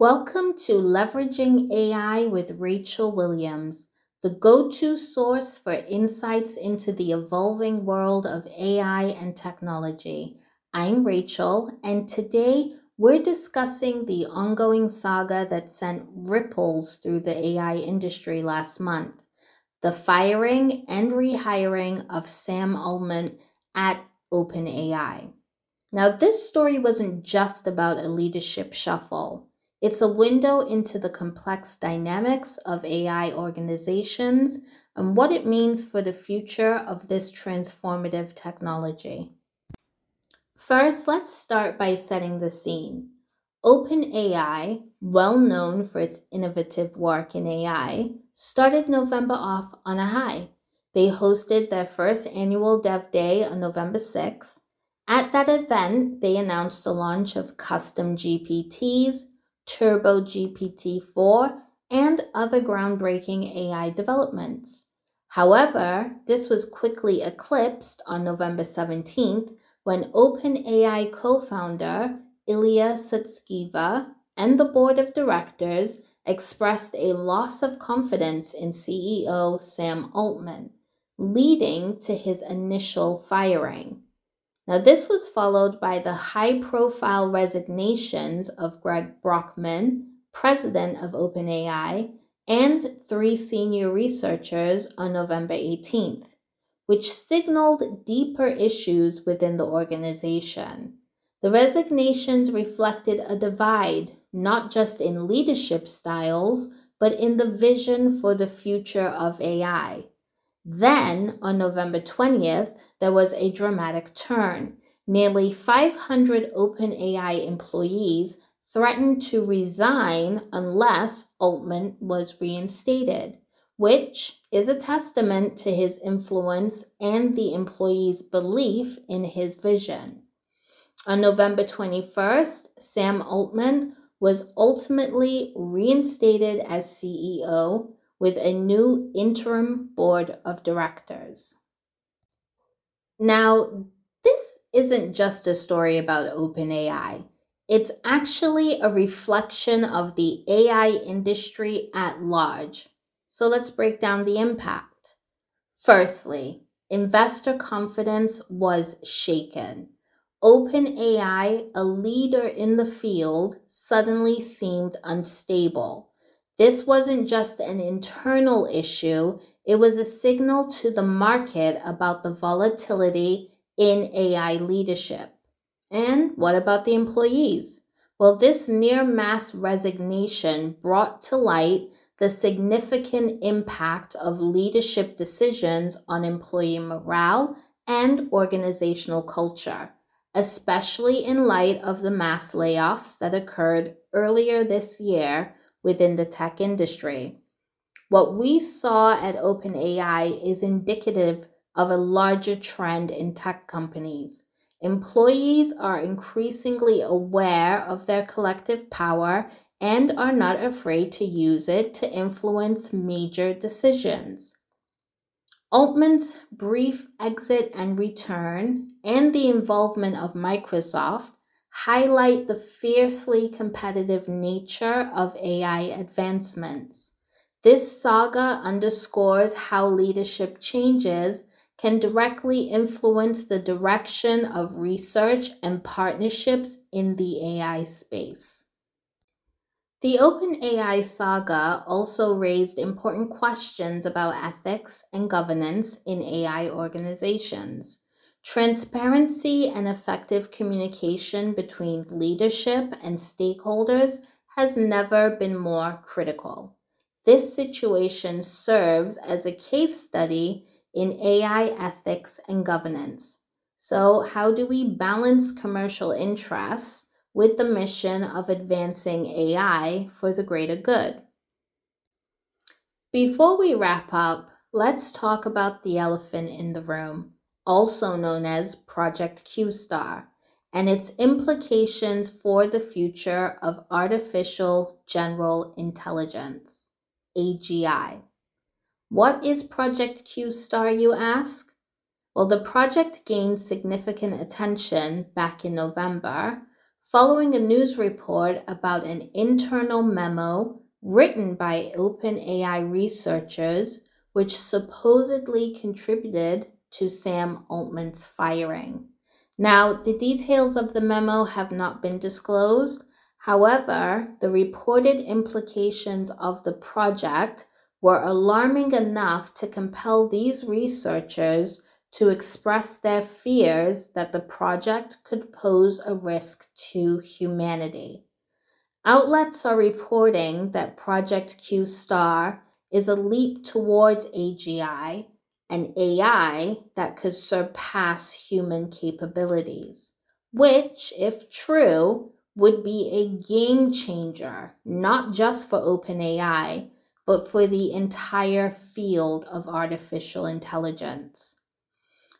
Welcome to Leveraging AI with Racheal Williams, the go to source for insights into the evolving world of AI and technology. I'm Racheal, and today we're discussing the ongoing saga that sent ripples through the AI industry last month the firing and rehiring of Sam Altman at OpenAI. Now, this story wasn't just about a leadership shuffle. It's a window into the complex dynamics of AI organizations and what it means for the future of this transformative technology. First, let's start by setting the scene. OpenAI, well known for its innovative work in AI, started November off on a high. They hosted their first annual Dev Day on November 6th. At that event, they announced the launch of custom GPTs, Turbo GPT 4, and other groundbreaking AI developments. However, this was quickly eclipsed on November 17th when OpenAI co founder Ilya Sutskever and the board of directors expressed a loss of confidence in CEO Sam Altman, leading to his initial firing. Now, this was followed by the high profile resignations of Greg Brockman, president of OpenAI, and three senior researchers on November 18th, which signaled deeper issues within the organization. The resignations reflected a divide, not just in leadership styles, but in the vision for the future of AI. Then, on November 20th, there was a dramatic turn. Nearly 500 OpenAI employees threatened to resign unless Altman was reinstated, which is a testament to his influence and the employees' belief in his vision. On November 21st, Sam Altman was ultimately reinstated as CEO with a new interim board of directors. Now, this isn't just a story about OpenAI. It's actually a reflection of the AI industry at large. So let's break down the impact. Firstly, investor confidence was shaken. OpenAI, a leader in the field, suddenly seemed unstable. This wasn't just an internal issue, it was a signal to the market about the volatility in AI leadership. And what about the employees? Well, this near mass resignation brought to light the significant impact of leadership decisions on employee morale and organizational culture, especially in light of the mass layoffs that occurred earlier this year within the tech industry. What we saw at OpenAI is indicative of a larger trend in tech companies. Employees are increasingly aware of their collective power and are not afraid to use it to influence major decisions. Altman's brief exit and return and the involvement of Microsoft highlight the fiercely competitive nature of AI advancements. This saga underscores how leadership changes can directly influence the direction of research and partnerships in the AI space. The OpenAI saga also raised important questions about ethics and governance in AI organizations. Transparency and effective communication between leadership and stakeholders has never been more critical. This situation serves as a case study in AI ethics and governance. So, how do we balance commercial interests with the mission of advancing AI for the greater good? Before we wrap up, let's talk about the elephant in the room, also known as Project Q Star, and its implications for the future of artificial general intelligence. AGI. What is Project Q Star, you ask? Well, the project gained significant attention back in November following a news report about an internal memo written by OpenAI researchers, which supposedly contributed to Sam Altman's firing. Now, the details of the memo have not been disclosed. However, the reported implications of the project were alarming enough to compel these researchers to express their fears that the project could pose a risk to humanity. Outlets are reporting that Project Q Star is a leap towards AGI, an AI that could surpass human capabilities, which, if true, would be a game changer, not just for OpenAI, but for the entire field of artificial intelligence.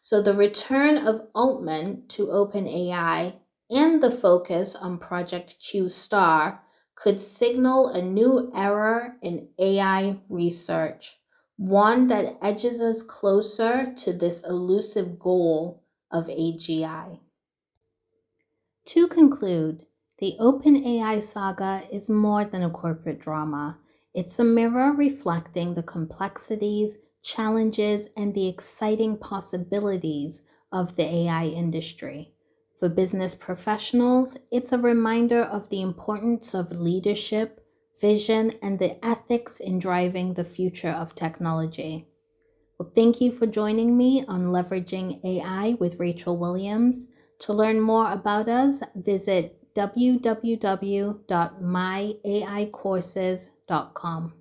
So the return of Altman to OpenAI and the focus on Project Q Star could signal a new era in AI research, one that edges us closer to this elusive goal of AGI. To conclude, the OpenAI saga is more than a corporate drama. It's a mirror reflecting the complexities, challenges, and the exciting possibilities of the AI industry. For business professionals, it's a reminder of the importance of leadership, vision, and the ethics in driving the future of technology. Well, thank you for joining me on Leveraging AI with Racheal Williams. To learn more about us, visit www.myaicourses.com.